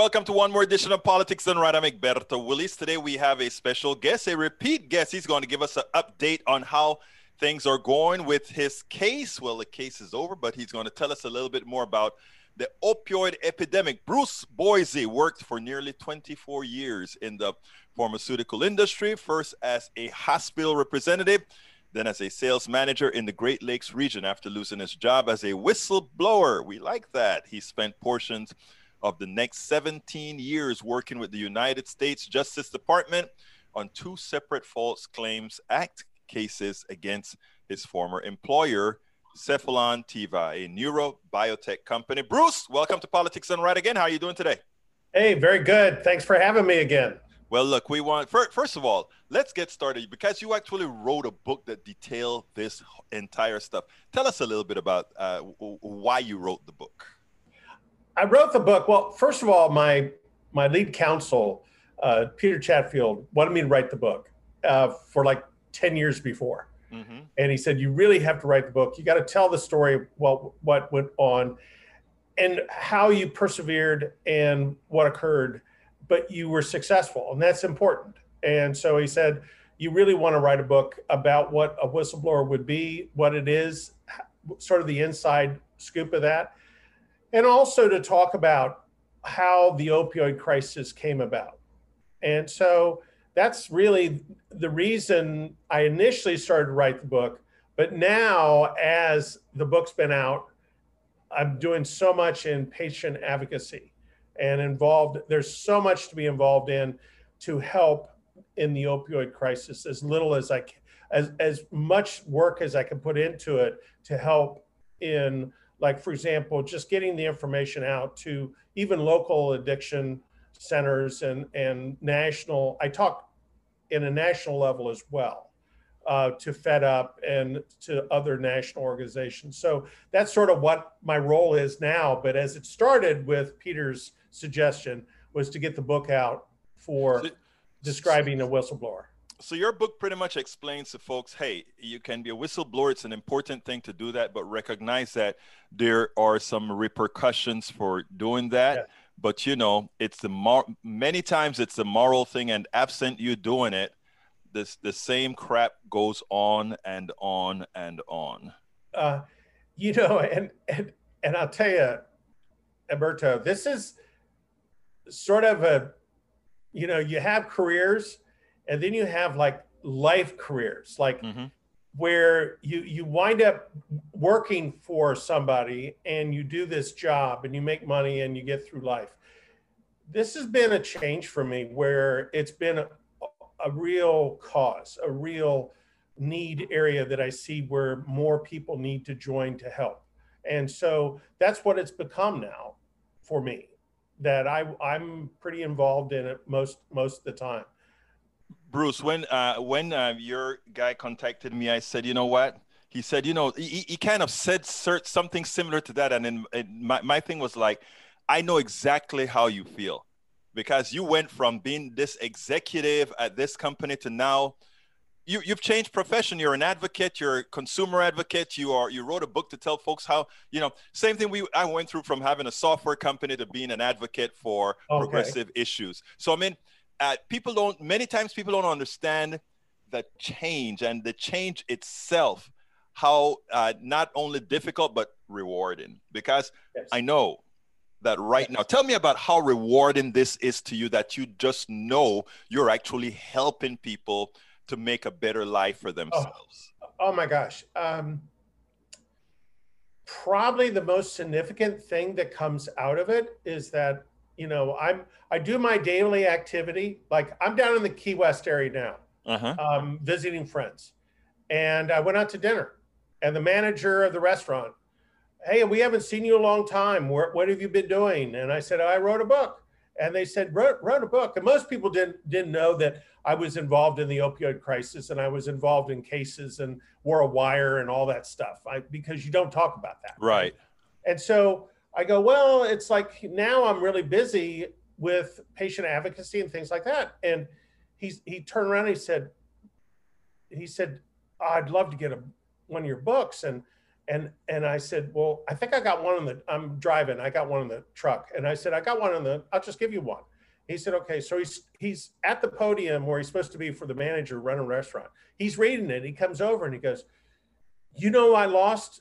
Welcome to one more edition of Politics Done Right. I'm Egberto Willies. Today we have a special guest, a repeat guest. He's going to give us an update on how things are going with his case. Well, the case is over, but he's going to tell us a little bit more about the opioid epidemic. Bruce Boise worked for nearly 24 years in the pharmaceutical industry, first as a hospital representative, then as a sales manager in the Great Lakes region after losing his job as a whistleblower. We like that. He spent portions of the next 17 years working with the United States Justice Department on two separate False Claims Act cases against his former employer, Cephalon Teva, a neurobiotech company. Bruce, welcome to Politics and Right again. How are you doing today? Hey, very good. Thanks for having me again. Well, look, we want first of all, let's get started because you actually wrote a book that detailed this entire stuff. Tell us a little bit about uh, why you wrote the book. I wrote the book. Well, first of all, my my lead counsel, uh, Peter Chatfield, wanted me to write the book uh, for like ten years before, mm-hmm. and he said, "You really have to write the book. You got to tell the story. Well, what went on, and how you persevered, and what occurred, but you were successful, and that's important." And so he said, "You really want to write a book about what a whistleblower would be, what it is, sort of the inside scoop of that." And also to talk about how the opioid crisis came about. And so that's really the reason I initially started to write the book. But now, as the book's been out, I'm doing so much in patient advocacy and involved. There's so much to be involved in to help in the opioid crisis, as little as I can, as, as much work as I can put into it to help in like for example just getting the information out to even local addiction centers and and national i talk in a national level as well uh, to fed up and to other national organizations. So that's sort of what my role is now but as it started with peter's suggestion was to get the book out for describing a whistleblower so your book pretty much explains to folks hey you can be a whistleblower it's an important thing to do that but recognize that there are some repercussions for doing that yeah. but you know it's the mor- many times it's the moral thing and absent you doing it this the same crap goes on and on and on uh, you know and, and and i'll tell you alberto this is sort of a you know you have careers and then you have like life careers like mm-hmm. where you you wind up working for somebody and you do this job and you make money and you get through life. This has been a change for me where it's been a, a real cause a real need area that i see where more people need to join to help. And so that's what it's become now for me that I, i'm pretty involved in it most most of the time Bruce, when uh, when uh, your guy contacted me, I said, you know what? He said, you know, he, he kind of said something similar to that, and then my my thing was like, I know exactly how you feel, because you went from being this executive at this company to now. You, you've changed profession. You're an advocate. You're a consumer advocate. You are. You wrote a book to tell folks how. You know, same thing. We I went through from having a software company to being an advocate for okay. progressive issues. So I mean, uh, people don't many times people don't understand the change and the change itself how uh, not only difficult but rewarding. Because yes. i know that right now tell me about how rewarding this is to you that you just know you're actually helping people to make a better life for themselves. oh, oh my gosh. Um, probably the most significant thing that comes out of it is that you know, I'm I do my daily activity. Like I'm down in the Key West area now, uh-huh. um, visiting friends, and I went out to dinner, and the manager of the restaurant, hey, we haven't seen you a long time. What, what have you been doing? And I said, I wrote a book. And they said, wrote, wrote a book. And most people didn't didn't know that I was involved in the opioid crisis and I was involved in cases and wore a wire and all that stuff. I, because you don't talk about that. Right. And so I go, well, it's like now I'm really busy with patient advocacy and things like that. And he's he turned around and he said, he said, I'd love to get a, one of your books. And And and I said, well, I think I got one in the. I'm driving. I got one in the truck, and I said, I got one in the. I'll just give you one. He said, okay. So he's he's at the podium where he's supposed to be for the manager running a restaurant. He's reading it. He comes over and he goes, you know, I lost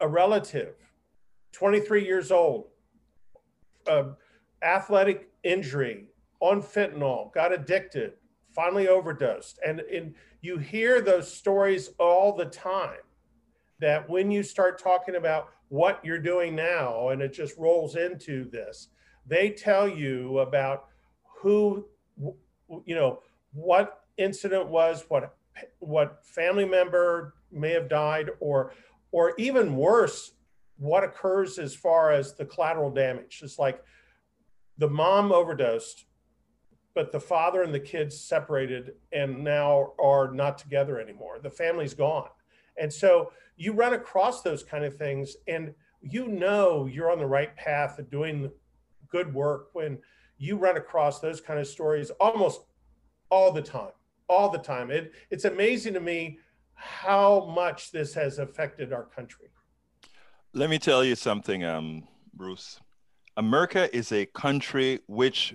a relative, 23 years old, uh, athletic injury, on fentanyl, got addicted, finally overdosed. And, and you hear those stories all the time that when you start talking about what you're doing now, and it just rolls into this, they tell you about who, you know, what incident was, what what family member may have died, or or even worse, what occurs as far as the collateral damage. It's like the mom overdosed but the father and the kids separated and now are not together anymore. The family's gone. And so you run across those kind of things and you know you're on the right path of doing good work when you run across those kind of stories almost all the time. All the time. It, it's amazing to me how much this has affected our country. Let me tell you something, um, Bruce. America is a country which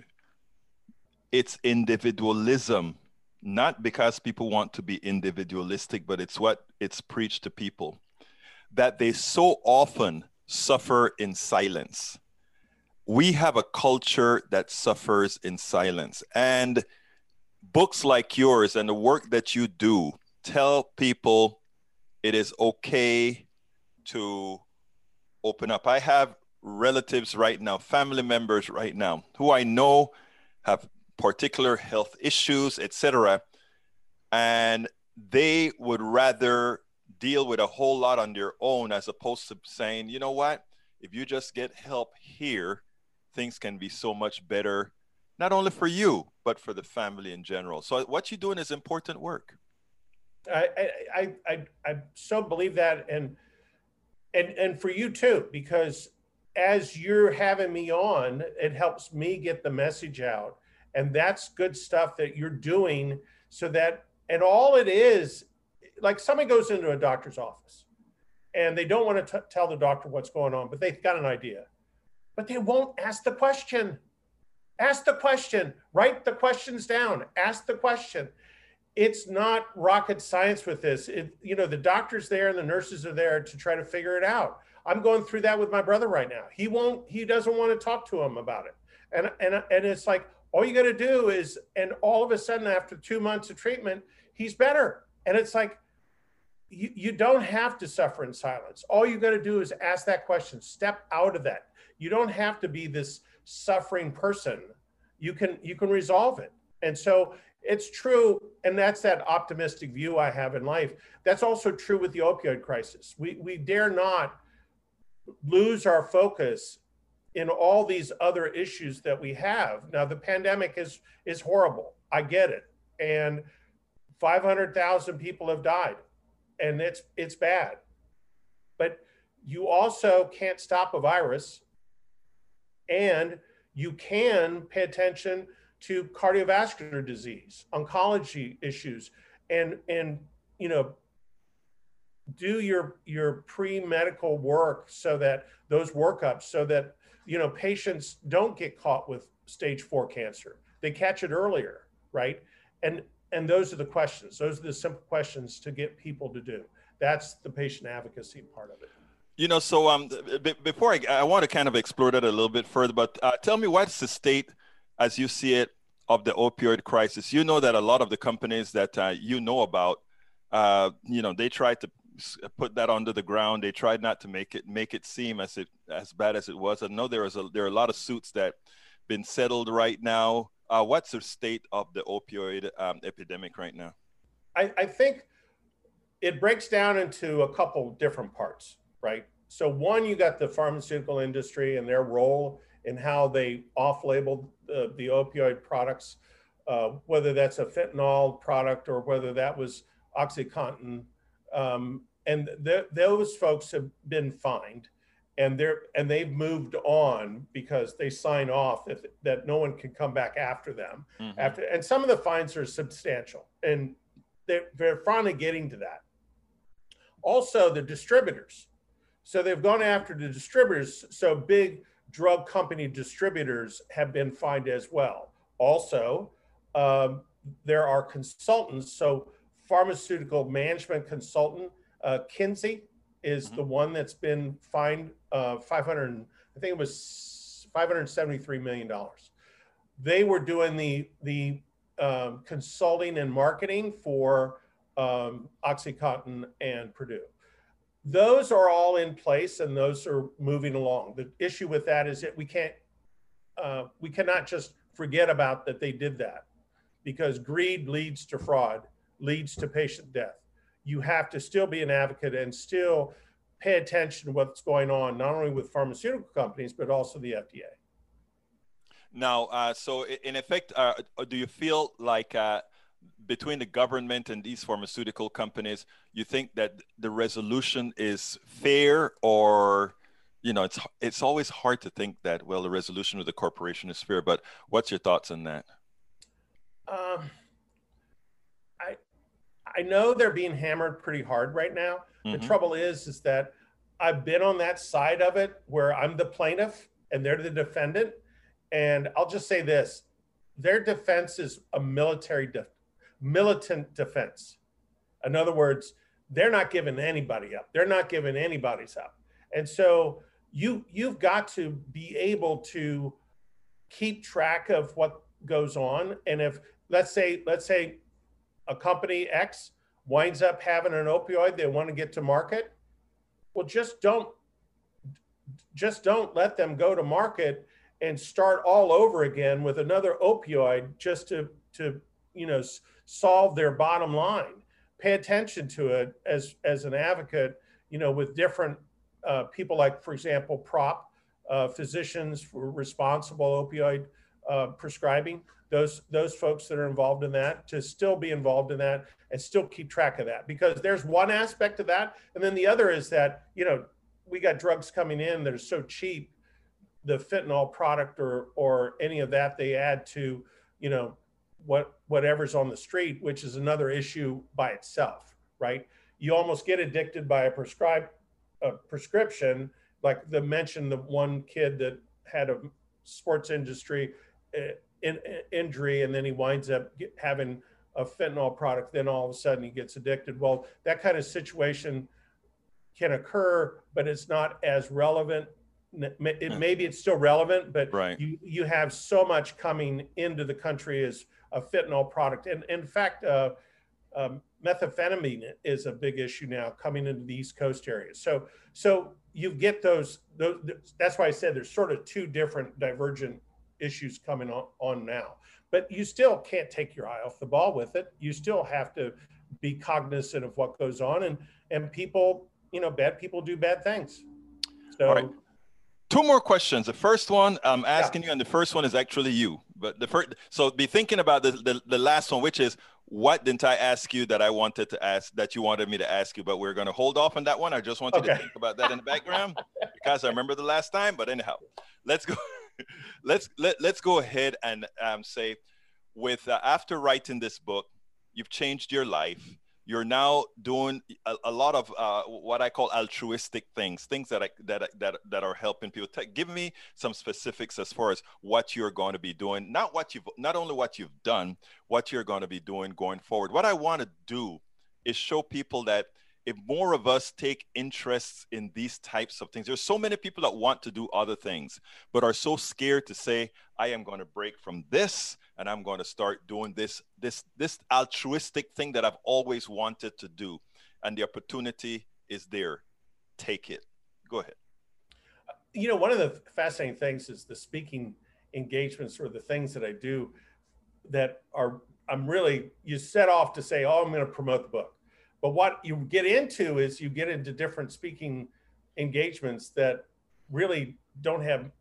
it's individualism, not because people want to be individualistic, but it's what it's preached to people that they so often suffer in silence. We have a culture that suffers in silence. And books like yours and the work that you do tell people it is okay to open up. I have relatives right now, family members right now, who I know have particular health issues, etc. And they would rather deal with a whole lot on their own as opposed to saying, you know what, if you just get help here, things can be so much better, not only for you, but for the family in general. So what you're doing is important work. I, I, I, I so believe that. And, and, and for you too, because as you're having me on, it helps me get the message out. And that's good stuff that you're doing so that and all it is like somebody goes into a doctor's office and they don't want to t- tell the doctor what's going on but they've got an idea. But they won't ask the question. Ask the question. Write the questions down. Ask the question it's not rocket science with this it, you know the doctors there and the nurses are there to try to figure it out i'm going through that with my brother right now he won't he doesn't want to talk to him about it and and and it's like all you got to do is, and all of a sudden, after two months of treatment, he's better. And it's like, you, you don't have to suffer in silence. All you got to do is ask that question, step out of that. You don't have to be this suffering person. You can you can resolve it. And so it's true, and that's that optimistic view I have in life. That's also true with the opioid crisis. We we dare not lose our focus in all these other issues that we have. Now the pandemic is is horrible. I get it. And 500,000 people have died and it's it's bad. But you also can't stop a virus and you can pay attention to cardiovascular disease, oncology issues and and you know do your your pre-medical work so that those workups so that you know, patients don't get caught with stage four cancer. They catch it earlier, right? And and those are the questions. Those are the simple questions to get people to do. That's the patient advocacy part of it. You know, so um, b- before I, I want to kind of explore that a little bit further, but uh, tell me what's the state as you see it of the opioid crisis? You know that a lot of the companies that uh, you know about, uh, you know, they tried to put that under the ground. They tried not to make it make it seem as it as bad as it was. I know there is a there are a lot of suits that been settled right now. Uh, what's the state of the opioid um, epidemic right now? I, I think it breaks down into a couple different parts, right? So one, you got the pharmaceutical industry and their role in how they off-labeled the, the opioid products, uh, whether that's a fentanyl product or whether that was OxyContin um, and those folks have been fined and they're and they've moved on because they sign off if, that no one can come back after them mm-hmm. after and some of the fines are substantial and they're, they're finally getting to that Also, the distributors. So they've gone after the distributors. So big drug company distributors have been fined as well. Also, um, there are consultants. So pharmaceutical management consultant uh, McKinsey is mm-hmm. the one that's been fined uh, 500. I think it was 573 million dollars. They were doing the the um, consulting and marketing for um, OxyContin and Purdue. Those are all in place and those are moving along. The issue with that is that we can't, uh, we cannot just forget about that they did that because greed leads to fraud, leads to patient death. You have to still be an advocate and still pay attention to what's going on, not only with pharmaceutical companies, but also the FDA. Now, uh, so in effect, uh, do you feel like uh, between the government and these pharmaceutical companies, you think that the resolution is fair, or you know, it's it's always hard to think that well, the resolution with the corporation is fair. But what's your thoughts on that? Um, I I know they're being hammered pretty hard right now. Mm-hmm. The trouble is, is that I've been on that side of it where I'm the plaintiff and they're the defendant and I'll just say this their defense is a military, de- militant defense. In other words, they're not giving anybody up. They're not giving anybody's up. And so you you've got to be able to keep track of what goes on. And if let's say let's say a company X winds up having an opioid they want to get to market, well just don't just don't let them go to market and start all over again with another opioid just to to you know solve their bottom line. Pay attention to it as as an advocate you know with different uh, people like for example prop uh, physicians for responsible opioid uh, prescribing. Those those folks that are involved in that to still be involved in that and still keep track of that. Because there's one aspect of that and then the other is that you know we got drugs coming in that are so cheap the fentanyl product or or any of that they add to you know what whatever's on the street which is another issue by itself right? You almost get addicted by a prescribed a prescription like the mention the one kid that had a sports industry uh, in, in, injury and then he winds up get, having a fentanyl product then all of a sudden he gets addicted. Well that kind of situation can occur but it's not as relevant. It, maybe it's still relevant, but right. you you have so much coming into the country as a fentanyl product, and, in fact, uh, um, methamphetamine is a big issue now coming into the East Coast areas. So so you get those those. That's why I said there's sort of two different divergent issues coming on, on now, but you still can't take your eye off the ball with it. You still have to be cognizant of what goes on, and and people, you know, bad people do bad things. So two more questions. The first one I'm asking yeah. you, and the first one is actually you. But the first, so be thinking about the, the, the last one, which is what didn't I ask you that I wanted to ask that you wanted me to ask you? But we're going to hold off on that one. I just want okay. you to think about that in the background because I remember the last time. But anyhow, let's go. let's let, let's go ahead and um, say, with uh, after writing this book, you've changed your life you're now doing a, a lot of uh, what I call altruistic things, things that I, that that that are helping people. give me some specifics as far as what you're going to be doing, not what you've not only what you've done, what you're going to be doing going forward. What I want to do is show people that if more of us take interests in these types of things there's so many people that want to do other things but are so scared to say i am going to break from this and i'm going to start doing this this this altruistic thing that i've always wanted to do and the opportunity is there. Take it. Go ahead. You know one of the fascinating things is the speaking engagements or the things that i do that are i'm really you set off to say oh i'm going to promote the book but what you get into is you get into different speaking engagements that really don't have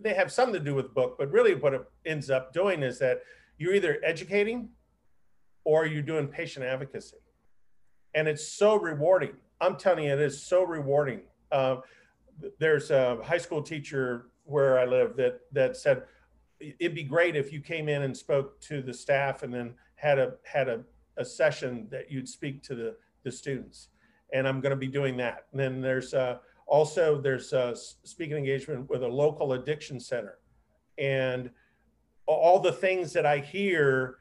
they have something to do with book, but really what it ends up doing is that you're either educating or you're doing patient advocacy. And it's so rewarding. I'm telling you, it is so rewarding. Uh, there's a high school teacher where I live that that said it'd be great if you came in and spoke to the staff and then had a had a, a session that you'd speak to the the students. and I'm going to be doing that. And then there's uh, also there's a speaking engagement with a local addiction center, and all the things that I hear,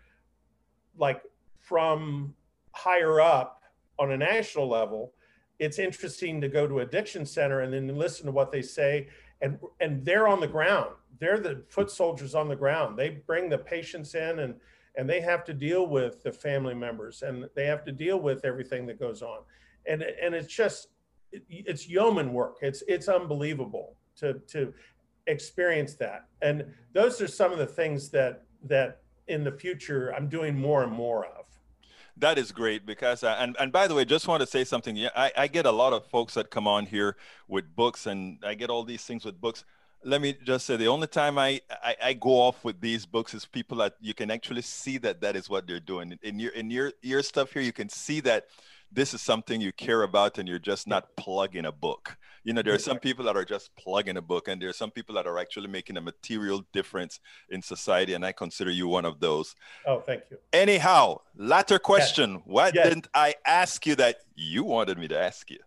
like from higher up on a national level, it's interesting to go to addiction center and then listen to what they say and and they're on the ground they're the foot soldiers on the ground they bring the patients in and and they have to deal with the family members and they have to deal with everything that goes on and and it's just it's yeoman work it's it's unbelievable to to experience that and those are some of the things that that in the future i'm doing more and more of that is great because, uh, and and by the way, just want to say something. Yeah, I, I get a lot of folks that come on here with books, and I get all these things with books. Let me just say the only time I, I, I go off with these books is people that you can actually see that that is what they're doing in your in your your stuff here. You can see that this is something you care about and you're just not plugging a book. You know, there are some people that are just plugging a book, and there are some people that are actually making a material difference in society, and I consider you one of those. Oh, thank you. Anyhow, latter question. Yes. What yes. didn't I ask you that you wanted me to ask you?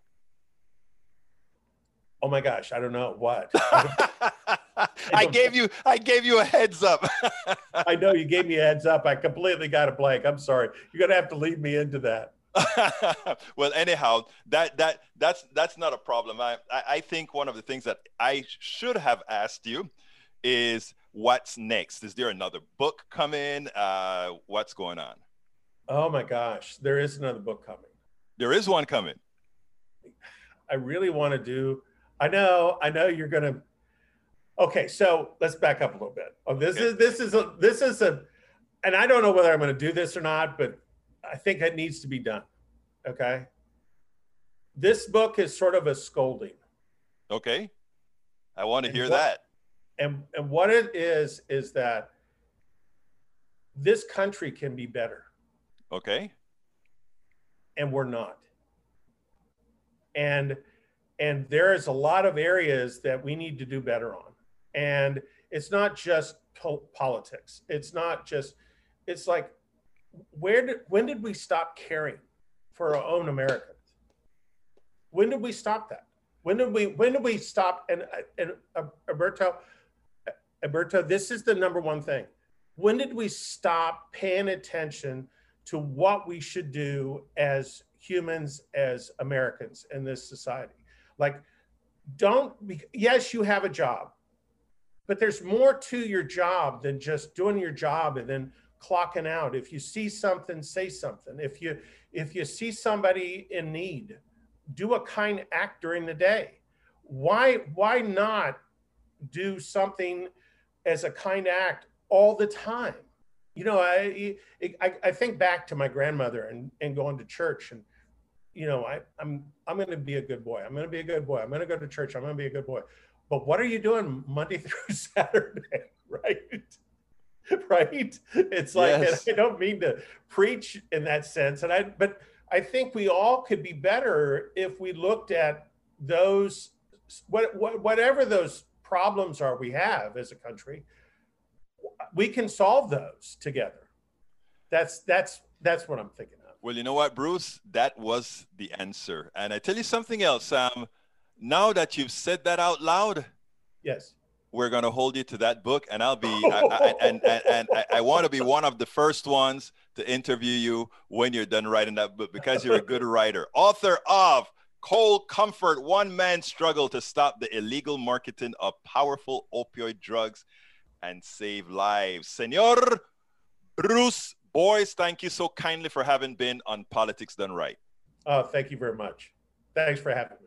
Oh my gosh, I don't know what. I gave you I gave you a heads up. I know you gave me a heads up. I completely got a blank. I'm sorry. You're gonna have to lead me into that. well, anyhow, that that that's that's not a problem. I, I, I think one of the things that I should have asked you is what's next. Is there another book coming? Uh, what's going on? Oh my gosh, there is another book coming. There is one coming. I really want to do. I know. I know you're gonna. Okay, so let's back up a little bit. Oh, this okay. is this is a this is a, and I don't know whether I'm going to do this or not, but I think it needs to be done. Okay. This book is sort of a scolding. Okay. I want to and hear what, that. And and what it is is that this country can be better. Okay. And we're not. And and there is a lot of areas that we need to do better on. And it's not just po- politics. It's not just it's like where did when did we stop caring for our own Americans? When did we stop that? When did we when did we stop? And and uh, Alberto, Alberto, this is the number one thing. When did we stop paying attention to what we should do as humans, as Americans in this society? Like, don't. Yes, you have a job, but there's more to your job than just doing your job and then clocking out. If you see something, say something. If you if you see somebody in need, do a kind act during the day. Why why not do something as a kind act all the time? You know, I I, I think back to my grandmother and, and going to church and you know, I, I'm I'm gonna be a good boy. I'm gonna be a good boy. I'm gonna go to church. I'm gonna be a good boy. But what are you doing Monday through Saturday, right? right? It's like yes. I don't mean to preach in that sense, and I but I think we all could be better if we looked at those what, what whatever those problems are we have as a country. We can solve those together. That's that's that's what I'm thinking of. Well, you know what, Bruce, that was the answer. And I tell you something else. Um, now that you've said that out loud, yes, we're going to hold you to that book and i'll be I, I, and, and, and I, I want to be one of the first ones to interview you when you're done writing that book because you're a good writer author of cold comfort one man struggle to stop the illegal marketing of powerful opioid drugs and save lives senor bruce Boise thank you so kindly for having been on politics done right. Oh thank you very much. Thanks for having me